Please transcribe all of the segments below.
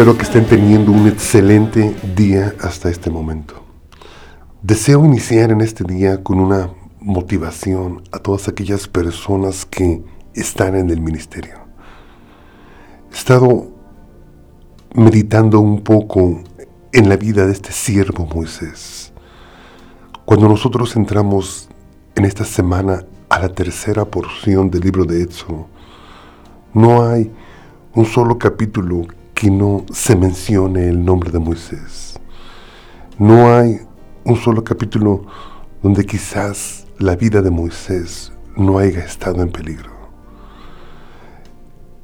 espero que estén teniendo un excelente día hasta este momento. Deseo iniciar en este día con una motivación a todas aquellas personas que están en el ministerio. He estado meditando un poco en la vida de este siervo Moisés. Cuando nosotros entramos en esta semana a la tercera porción del libro de Éxodo, no hay un solo capítulo que no se mencione el nombre de Moisés. No hay un solo capítulo donde quizás la vida de Moisés no haya estado en peligro.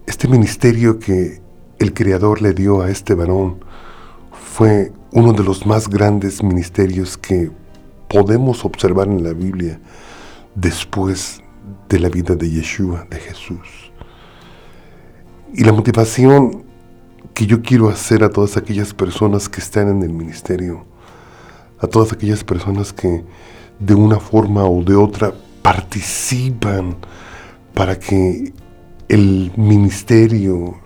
Este ministerio que el Creador le dio a este varón fue uno de los más grandes ministerios que podemos observar en la Biblia después de la vida de Yeshua, de Jesús. Y la motivación que yo quiero hacer a todas aquellas personas que están en el ministerio, a todas aquellas personas que de una forma o de otra participan para que el ministerio,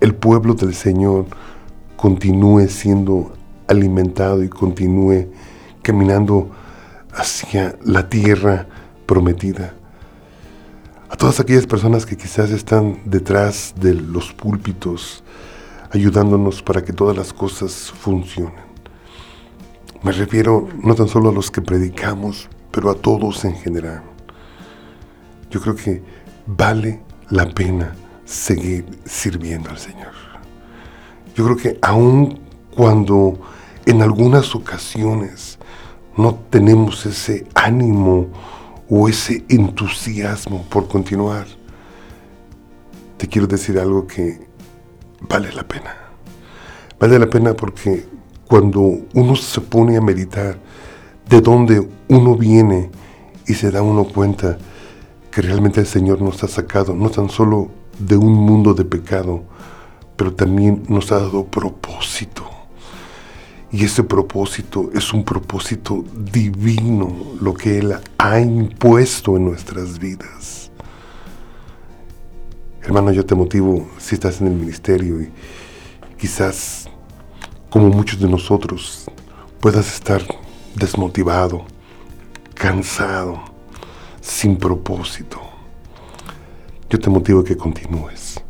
el pueblo del Señor continúe siendo alimentado y continúe caminando hacia la tierra prometida. A todas aquellas personas que quizás están detrás de los púlpitos, ayudándonos para que todas las cosas funcionen. Me refiero no tan solo a los que predicamos, pero a todos en general. Yo creo que vale la pena seguir sirviendo al Señor. Yo creo que aun cuando en algunas ocasiones no tenemos ese ánimo o ese entusiasmo por continuar, te quiero decir algo que vale la pena. Vale la pena porque cuando uno se pone a meditar de dónde uno viene y se da uno cuenta que realmente el Señor nos ha sacado no tan solo de un mundo de pecado, pero también nos ha dado propósito. Y ese propósito es un propósito divino, lo que Él ha impuesto en nuestras vidas. Hermano, yo te motivo si estás en el ministerio y quizás, como muchos de nosotros, puedas estar desmotivado, cansado, sin propósito. Yo te motivo a que continúes.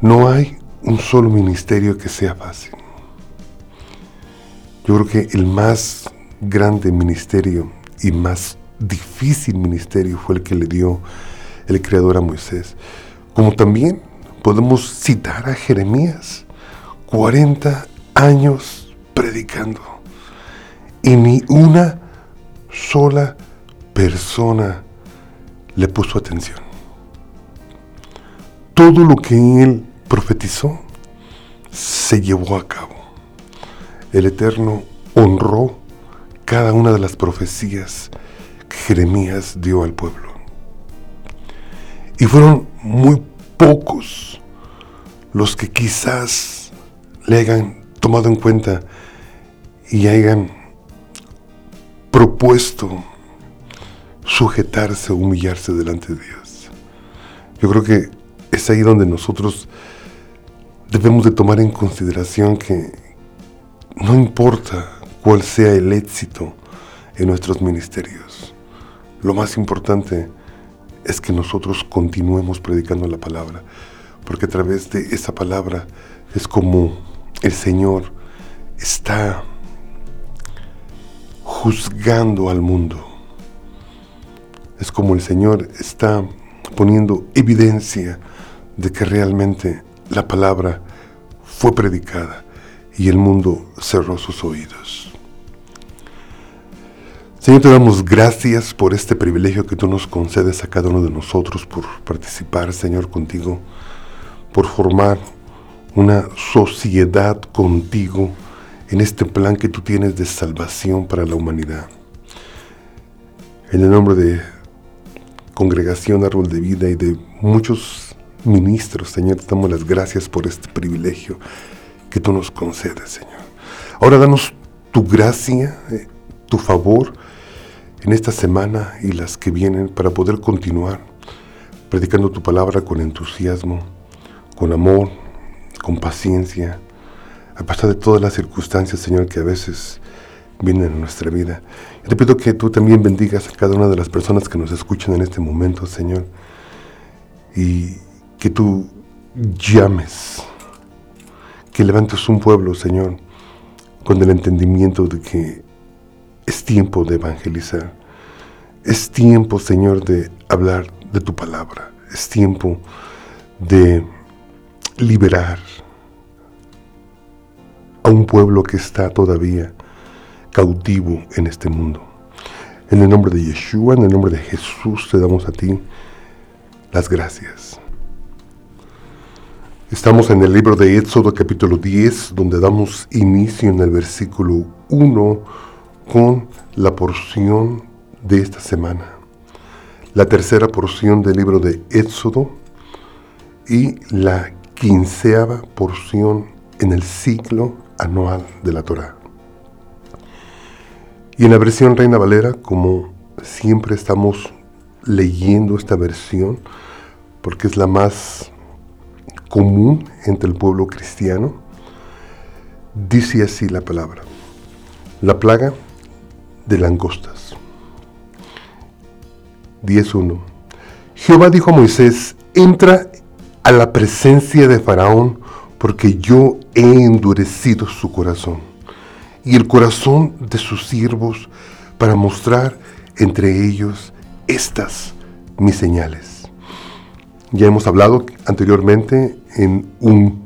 No hay un solo ministerio que sea fácil. Yo creo que el más grande ministerio y más difícil ministerio fue el que le dio el Creador a Moisés. Como también podemos citar a Jeremías, 40 años predicando y ni una sola persona le puso atención. Todo lo que él profetizó se llevó a cabo. El Eterno honró cada una de las profecías que Jeremías dio al pueblo. Y fueron muy pocos los que quizás le hayan tomado en cuenta y hayan propuesto sujetarse o humillarse delante de Dios. Yo creo que es ahí donde nosotros debemos de tomar en consideración que no importa cuál sea el éxito en nuestros ministerios, lo más importante es que nosotros continuemos predicando la palabra, porque a través de esa palabra es como el Señor está juzgando al mundo. Es como el Señor está poniendo evidencia de que realmente la palabra fue predicada y el mundo cerró sus oídos. Señor, te damos gracias por este privilegio que tú nos concedes a cada uno de nosotros por participar, Señor, contigo, por formar una sociedad contigo en este plan que tú tienes de salvación para la humanidad. En el nombre de Congregación Árbol de Vida y de muchos ministros, Señor, te damos las gracias por este privilegio que tú nos concedes, Señor. Ahora danos tu gracia, eh, tu favor, en esta semana y las que vienen para poder continuar predicando tu palabra con entusiasmo, con amor, con paciencia, a pesar de todas las circunstancias, Señor, que a veces vienen en nuestra vida. Y te pido que tú también bendigas a cada una de las personas que nos escuchan en este momento, Señor, y que tú llames, que levantes un pueblo, Señor, con el entendimiento de que es tiempo de evangelizar. Es tiempo, Señor, de hablar de tu palabra. Es tiempo de liberar a un pueblo que está todavía cautivo en este mundo. En el nombre de Yeshua, en el nombre de Jesús, te damos a ti las gracias. Estamos en el libro de Éxodo capítulo 10, donde damos inicio en el versículo 1 con la porción de esta semana. La tercera porción del libro de Éxodo y la quinceava porción en el ciclo anual de la Torah. Y en la versión Reina Valera, como siempre estamos leyendo esta versión, porque es la más común entre el pueblo cristiano, dice así la palabra, la plaga de langostas. 10.1. Jehová dijo a Moisés, entra a la presencia de Faraón, porque yo he endurecido su corazón y el corazón de sus siervos para mostrar entre ellos estas mis señales. Ya hemos hablado anteriormente en un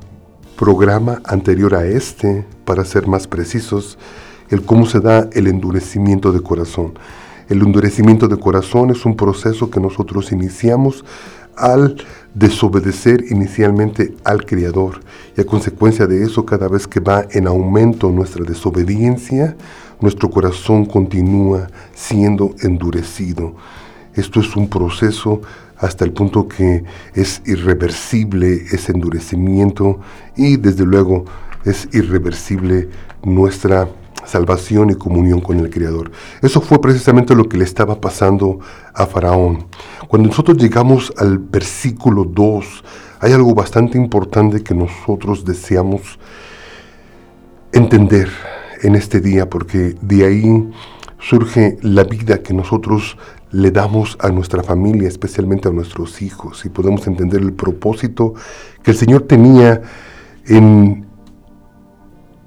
programa anterior a este, para ser más precisos, el cómo se da el endurecimiento de corazón. El endurecimiento de corazón es un proceso que nosotros iniciamos al desobedecer inicialmente al Creador. Y a consecuencia de eso, cada vez que va en aumento nuestra desobediencia, nuestro corazón continúa siendo endurecido. Esto es un proceso hasta el punto que es irreversible ese endurecimiento y desde luego es irreversible nuestra salvación y comunión con el Creador. Eso fue precisamente lo que le estaba pasando a Faraón. Cuando nosotros llegamos al versículo 2, hay algo bastante importante que nosotros deseamos entender en este día, porque de ahí surge la vida que nosotros le damos a nuestra familia, especialmente a nuestros hijos, y podemos entender el propósito que el Señor tenía en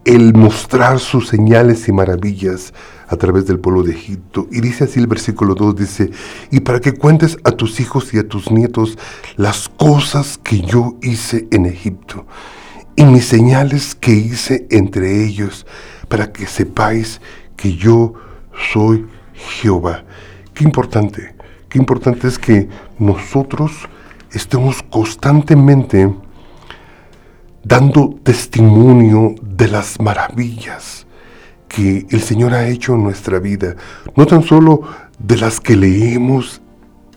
el mostrar sus señales y maravillas a través del pueblo de Egipto. Y dice así el versículo 2, dice, y para que cuentes a tus hijos y a tus nietos las cosas que yo hice en Egipto y mis señales que hice entre ellos, para que sepáis que yo soy Jehová. Qué importante, qué importante es que nosotros estemos constantemente dando testimonio de las maravillas que el Señor ha hecho en nuestra vida, no tan solo de las que leemos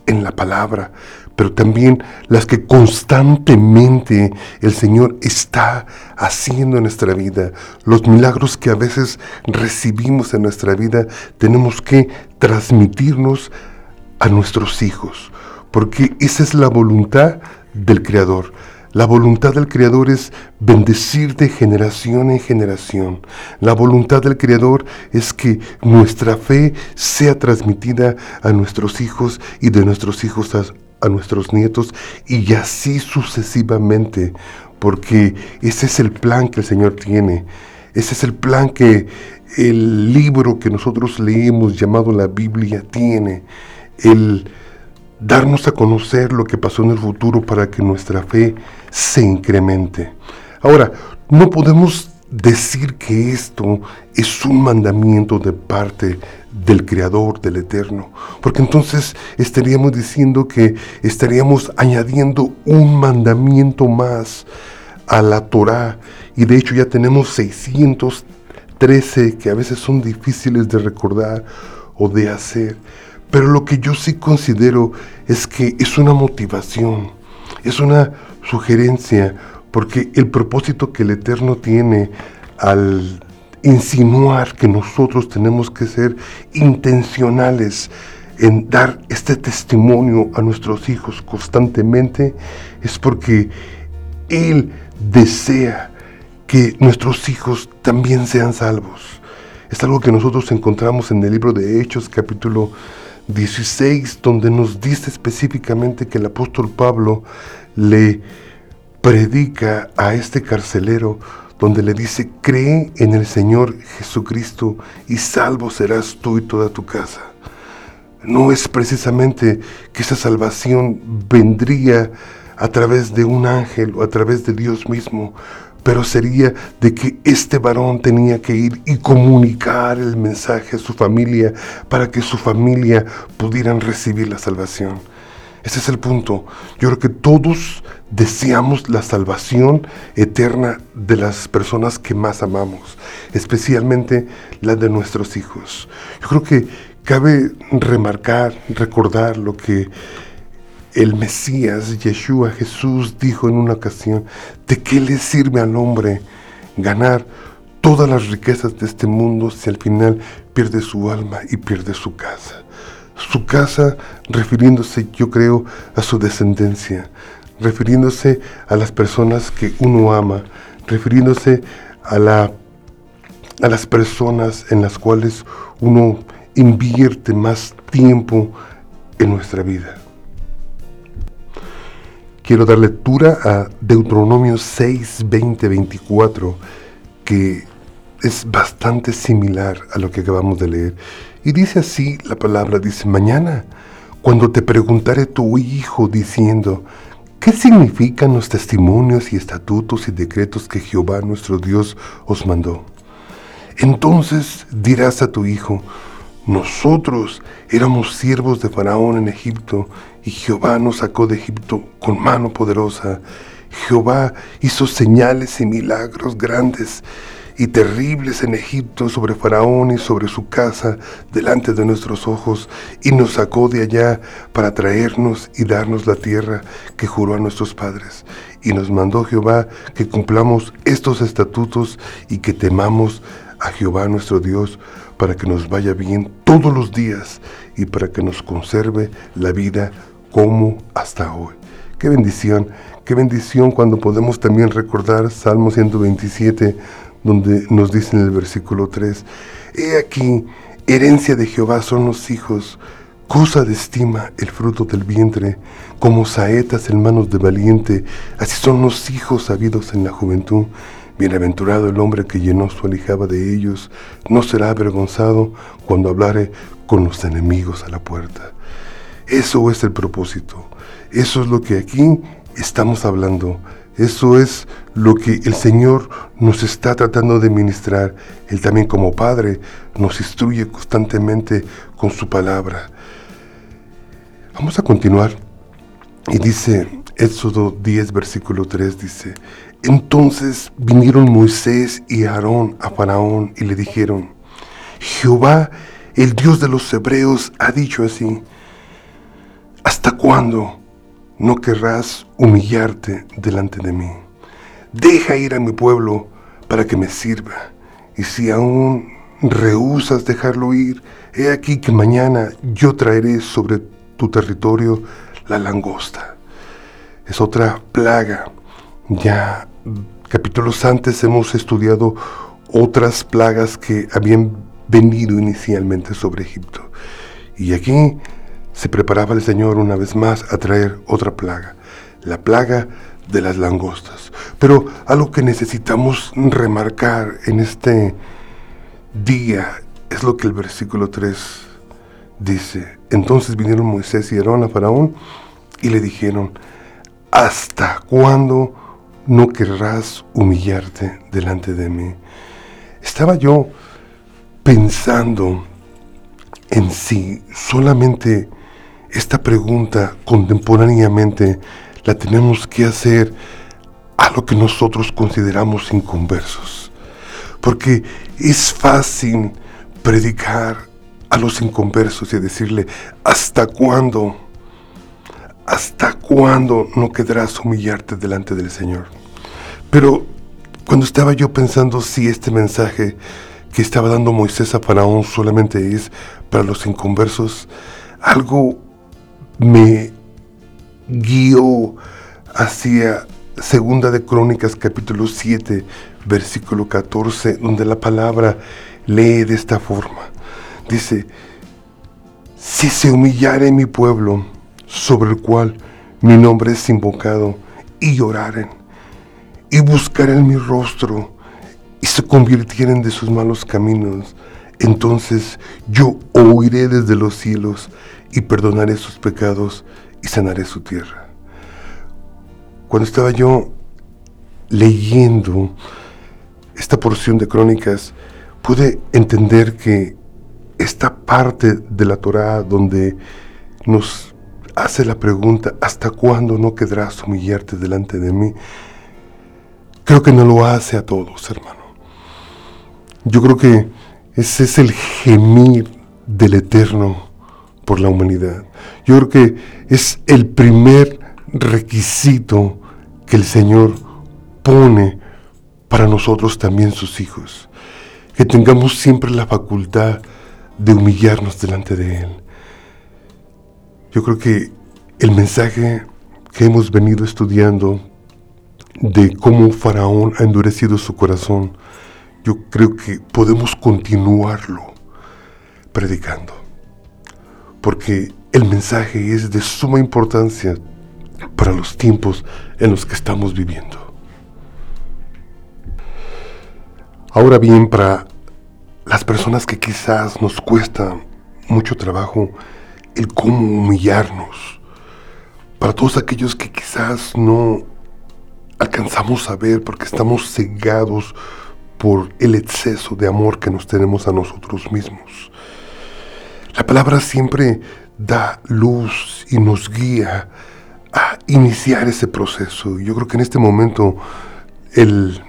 en la palabra, pero también las que constantemente el Señor está haciendo en nuestra vida. Los milagros que a veces recibimos en nuestra vida tenemos que transmitirnos a nuestros hijos, porque esa es la voluntad del Creador. La voluntad del Creador es bendecir de generación en generación. La voluntad del Creador es que nuestra fe sea transmitida a nuestros hijos y de nuestros hijos a, nuestros nietos y así sucesivamente, porque ese es el plan que el Señor tiene. Ese es el plan que el libro que nosotros leemos llamado la Biblia tiene. El darnos a conocer lo que pasó en el futuro para que nuestra fe se incremente. Ahora, no podemos decir que esto es un mandamiento de parte del Creador, del Eterno, porque entonces estaríamos diciendo que estaríamos añadiendo un mandamiento más a la Torah, y de hecho ya tenemos 613 que a veces son difíciles de recordar o de hacer. Pero lo que yo sí considero es que es una motivación, es una sugerencia, porque el propósito que el Eterno tiene al insinuar que nosotros tenemos que ser intencionales en dar este testimonio a nuestros hijos constantemente, es porque Él desea que nuestros hijos también sean salvos. Es algo que nosotros encontramos en el libro de Hechos capítulo 16, donde nos dice específicamente que el apóstol Pablo le predica a este carcelero, donde le dice, cree en el Señor Jesucristo y salvo serás tú y toda tu casa. No es precisamente que esa salvación vendría a través de un ángel o a través de Dios mismo, pero sería de que este varón tenía que ir y comunicar el mensaje a su familia para que su familia pudieran recibir la salvación. Ese es el punto. Yo creo que todos deseamos la salvación eterna de las personas que más amamos, especialmente la de nuestros hijos. Yo creo que cabe remarcar, recordar lo que el Mesías, Yeshua, Jesús, dijo en una ocasión, ¿de qué le sirve al hombre ganar todas las riquezas de este mundo si al final pierde su alma y pierde su casa? Su casa refiriéndose, yo creo, a su descendencia, refiriéndose a las personas que uno ama, refiriéndose a, a las personas en las cuales uno invierte más tiempo en nuestra vida. Quiero dar lectura a Deuteronomio 6, 20, 24, que es bastante similar a lo que acabamos de leer. Y dice así la palabra, dice, mañana, cuando te preguntare tu hijo diciendo, ¿qué significan los testimonios y estatutos y decretos que Jehová nuestro Dios os mandó? Entonces dirás a tu hijo, nosotros éramos siervos de Faraón en Egipto y Jehová nos sacó de Egipto con mano poderosa. Jehová hizo señales y milagros grandes y terribles en Egipto sobre Faraón y sobre su casa delante de nuestros ojos y nos sacó de allá para traernos y darnos la tierra que juró a nuestros padres. Y nos mandó Jehová que cumplamos estos estatutos y que temamos a Jehová nuestro Dios para que nos vaya bien todos los días y para que nos conserve la vida como hasta hoy. Qué bendición, qué bendición cuando podemos también recordar Salmo 127, donde nos dice en el versículo 3, He aquí, herencia de Jehová son los hijos, cosa de estima el fruto del vientre, como saetas en manos de valiente, así son los hijos sabidos en la juventud. Bienaventurado el hombre que llenó su alijaba de ellos, no será avergonzado cuando hablare con los enemigos a la puerta. Eso es el propósito. Eso es lo que aquí estamos hablando. Eso es lo que el Señor nos está tratando de ministrar. Él también como Padre nos instruye constantemente con su palabra. Vamos a continuar. Y dice Éxodo 10, versículo 3, dice, entonces vinieron Moisés y Aarón a Faraón y le dijeron, Jehová, el Dios de los hebreos, ha dicho así, ¿hasta cuándo no querrás humillarte delante de mí? Deja ir a mi pueblo para que me sirva. Y si aún rehusas dejarlo ir, he aquí que mañana yo traeré sobre tu territorio la langosta. Es otra plaga ya capítulos antes hemos estudiado otras plagas que habían venido inicialmente sobre Egipto. Y aquí se preparaba el Señor una vez más a traer otra plaga, la plaga de las langostas. Pero algo que necesitamos remarcar en este día es lo que el versículo 3 dice. Entonces vinieron Moisés y Aarón a Faraón y le dijeron, ¿hasta cuándo? No querrás humillarte delante de mí. Estaba yo pensando en si solamente esta pregunta contemporáneamente la tenemos que hacer a lo que nosotros consideramos inconversos. Porque es fácil predicar a los inconversos y decirle, ¿hasta cuándo? ¿Hasta cuándo no quedarás humillarte delante del Señor? Pero cuando estaba yo pensando si este mensaje que estaba dando Moisés a Faraón solamente es para los inconversos, algo me guió hacia segunda de Crónicas capítulo 7, versículo 14, donde la palabra lee de esta forma. Dice, si se humillare mi pueblo, sobre el cual mi nombre es invocado, y lloraren, y buscaren mi rostro, y se convirtieren de sus malos caminos, entonces yo oiré desde los cielos, y perdonaré sus pecados, y sanaré su tierra. Cuando estaba yo leyendo esta porción de crónicas, pude entender que esta parte de la Torá donde nos hace la pregunta, ¿hasta cuándo no quedarás humillarte delante de mí? Creo que no lo hace a todos, hermano. Yo creo que ese es el gemir del Eterno por la humanidad. Yo creo que es el primer requisito que el Señor pone para nosotros también sus hijos. Que tengamos siempre la facultad de humillarnos delante de Él. Yo creo que el mensaje que hemos venido estudiando de cómo Faraón ha endurecido su corazón, yo creo que podemos continuarlo predicando. Porque el mensaje es de suma importancia para los tiempos en los que estamos viviendo. Ahora bien, para las personas que quizás nos cuesta mucho trabajo el cómo humillarnos, para todos aquellos que quizás no alcanzamos a ver porque estamos cegados por el exceso de amor que nos tenemos a nosotros mismos. La palabra siempre da luz y nos guía a iniciar ese proceso. Yo creo que en este momento el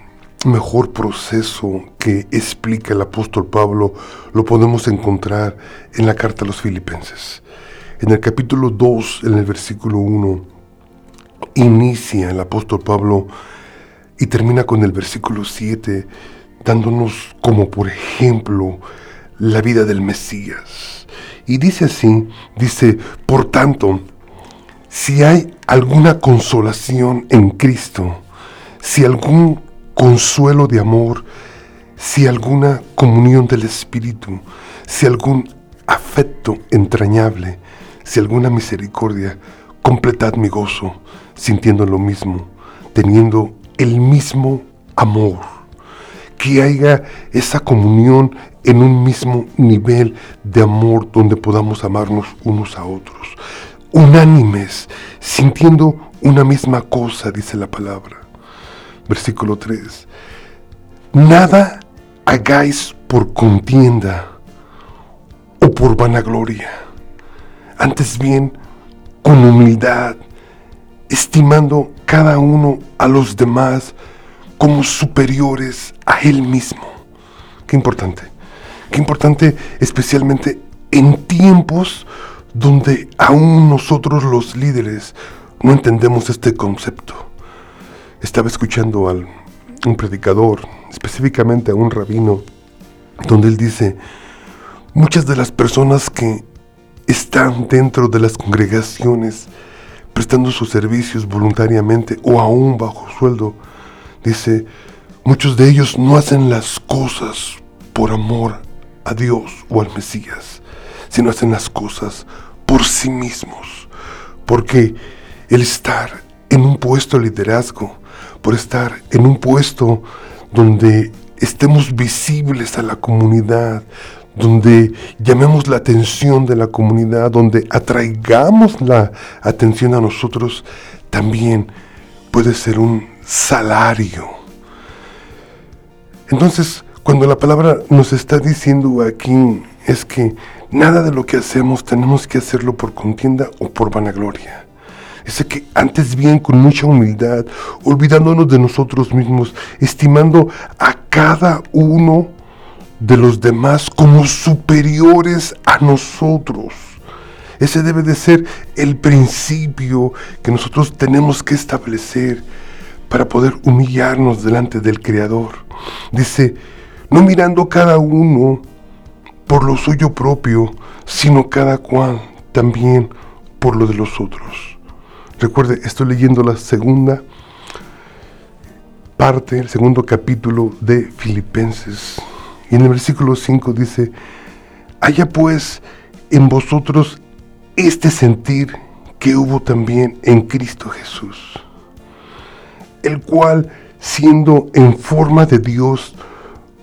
mejor proceso que explica el apóstol Pablo lo podemos encontrar en la carta a los filipenses. En el capítulo 2, en el versículo 1, inicia el apóstol Pablo y termina con el versículo 7, dándonos como por ejemplo la vida del Mesías. Y dice así, dice, por tanto, si hay alguna consolación en Cristo, si algún consuelo de amor, si alguna comunión del Espíritu, si algún afecto entrañable, si alguna misericordia, completad mi gozo, sintiendo lo mismo, teniendo el mismo amor. Que haya esa comunión en un mismo nivel de amor donde podamos amarnos unos a otros. Unánimes, sintiendo una misma cosa, dice la palabra versículo 3. Nada hagáis por contienda o por vanagloria, antes bien con humildad, estimando cada uno a los demás como superiores a él mismo. Qué importante, qué importante especialmente en tiempos donde aún nosotros los líderes no entendemos este concepto. Estaba escuchando a un predicador, específicamente a un rabino, donde él dice, muchas de las personas que están dentro de las congregaciones prestando sus servicios voluntariamente o aún bajo sueldo, dice, muchos de ellos no hacen las cosas por amor a Dios o al Mesías, sino hacen las cosas por sí mismos, porque el estar en un puesto de liderazgo, por estar en un puesto donde estemos visibles a la comunidad, donde llamemos la atención de la comunidad, donde atraigamos la atención a nosotros, también puede ser un salario. Entonces, cuando la palabra nos está diciendo aquí es que nada de lo que hacemos tenemos que hacerlo por contienda o por vanagloria. Dice que antes bien con mucha humildad, olvidándonos de nosotros mismos, estimando a cada uno de los demás como superiores a nosotros. Ese debe de ser el principio que nosotros tenemos que establecer para poder humillarnos delante del Creador. Dice, no mirando cada uno por lo suyo propio, sino cada cual también por lo de los otros. Recuerde, estoy leyendo la segunda parte, el segundo capítulo de Filipenses. Y en el versículo 5 dice, haya pues en vosotros este sentir que hubo también en Cristo Jesús, el cual, siendo en forma de Dios,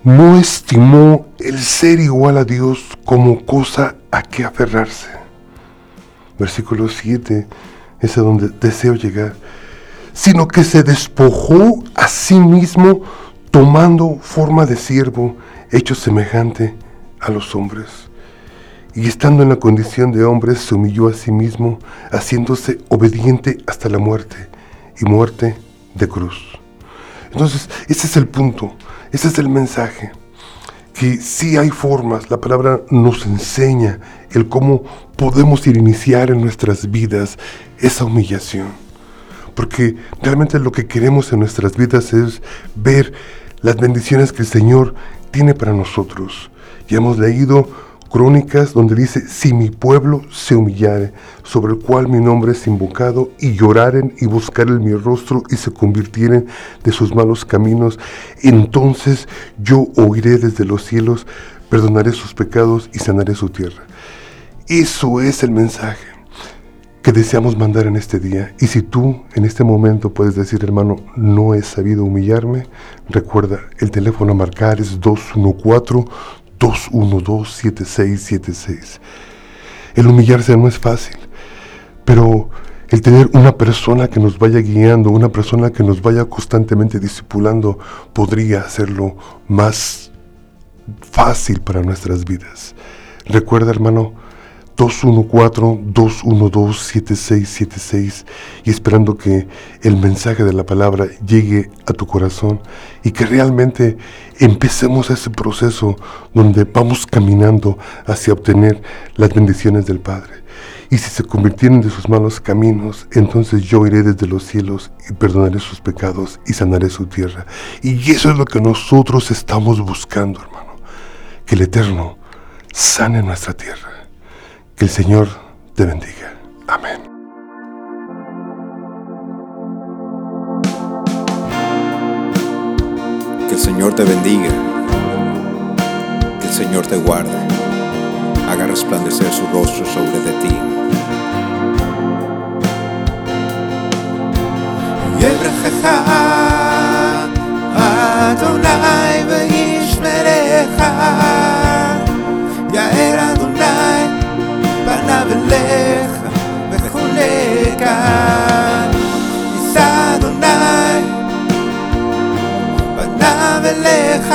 no estimó el ser igual a Dios como cosa a que aferrarse. Versículo 7 es a donde deseo llegar, sino que se despojó a sí mismo tomando forma de siervo, hecho semejante a los hombres. Y estando en la condición de hombre, se humilló a sí mismo, haciéndose obediente hasta la muerte, y muerte de cruz. Entonces, ese es el punto, ese es el mensaje, que sí hay formas, la palabra nos enseña el cómo podemos iniciar en nuestras vidas esa humillación. Porque realmente lo que queremos en nuestras vidas es ver las bendiciones que el Señor tiene para nosotros. Y hemos leído crónicas donde dice, si mi pueblo se humillare, sobre el cual mi nombre es invocado, y lloraren y buscaren mi rostro y se convirtieren de sus malos caminos, entonces yo oiré desde los cielos, perdonaré sus pecados y sanaré su tierra. Eso es el mensaje que deseamos mandar en este día. Y si tú en este momento puedes decir, hermano, no he sabido humillarme, recuerda, el teléfono a marcar es 214-212-7676. El humillarse no es fácil, pero el tener una persona que nos vaya guiando, una persona que nos vaya constantemente discipulando, podría hacerlo más fácil para nuestras vidas. Recuerda, hermano, 214-212-7676 y esperando que el mensaje de la palabra llegue a tu corazón y que realmente empecemos ese proceso donde vamos caminando hacia obtener las bendiciones del Padre. Y si se convirtieren de sus malos caminos, entonces yo iré desde los cielos y perdonaré sus pecados y sanaré su tierra. Y eso es lo que nosotros estamos buscando, hermano. Que el Eterno sane nuestra tierra. Que el Señor te bendiga. Amén. Que el Señor te bendiga. Que el Señor te guarde. Haga resplandecer su rostro sobre de ti. פניו אליך וחונקה יישא אדוני פניו אליך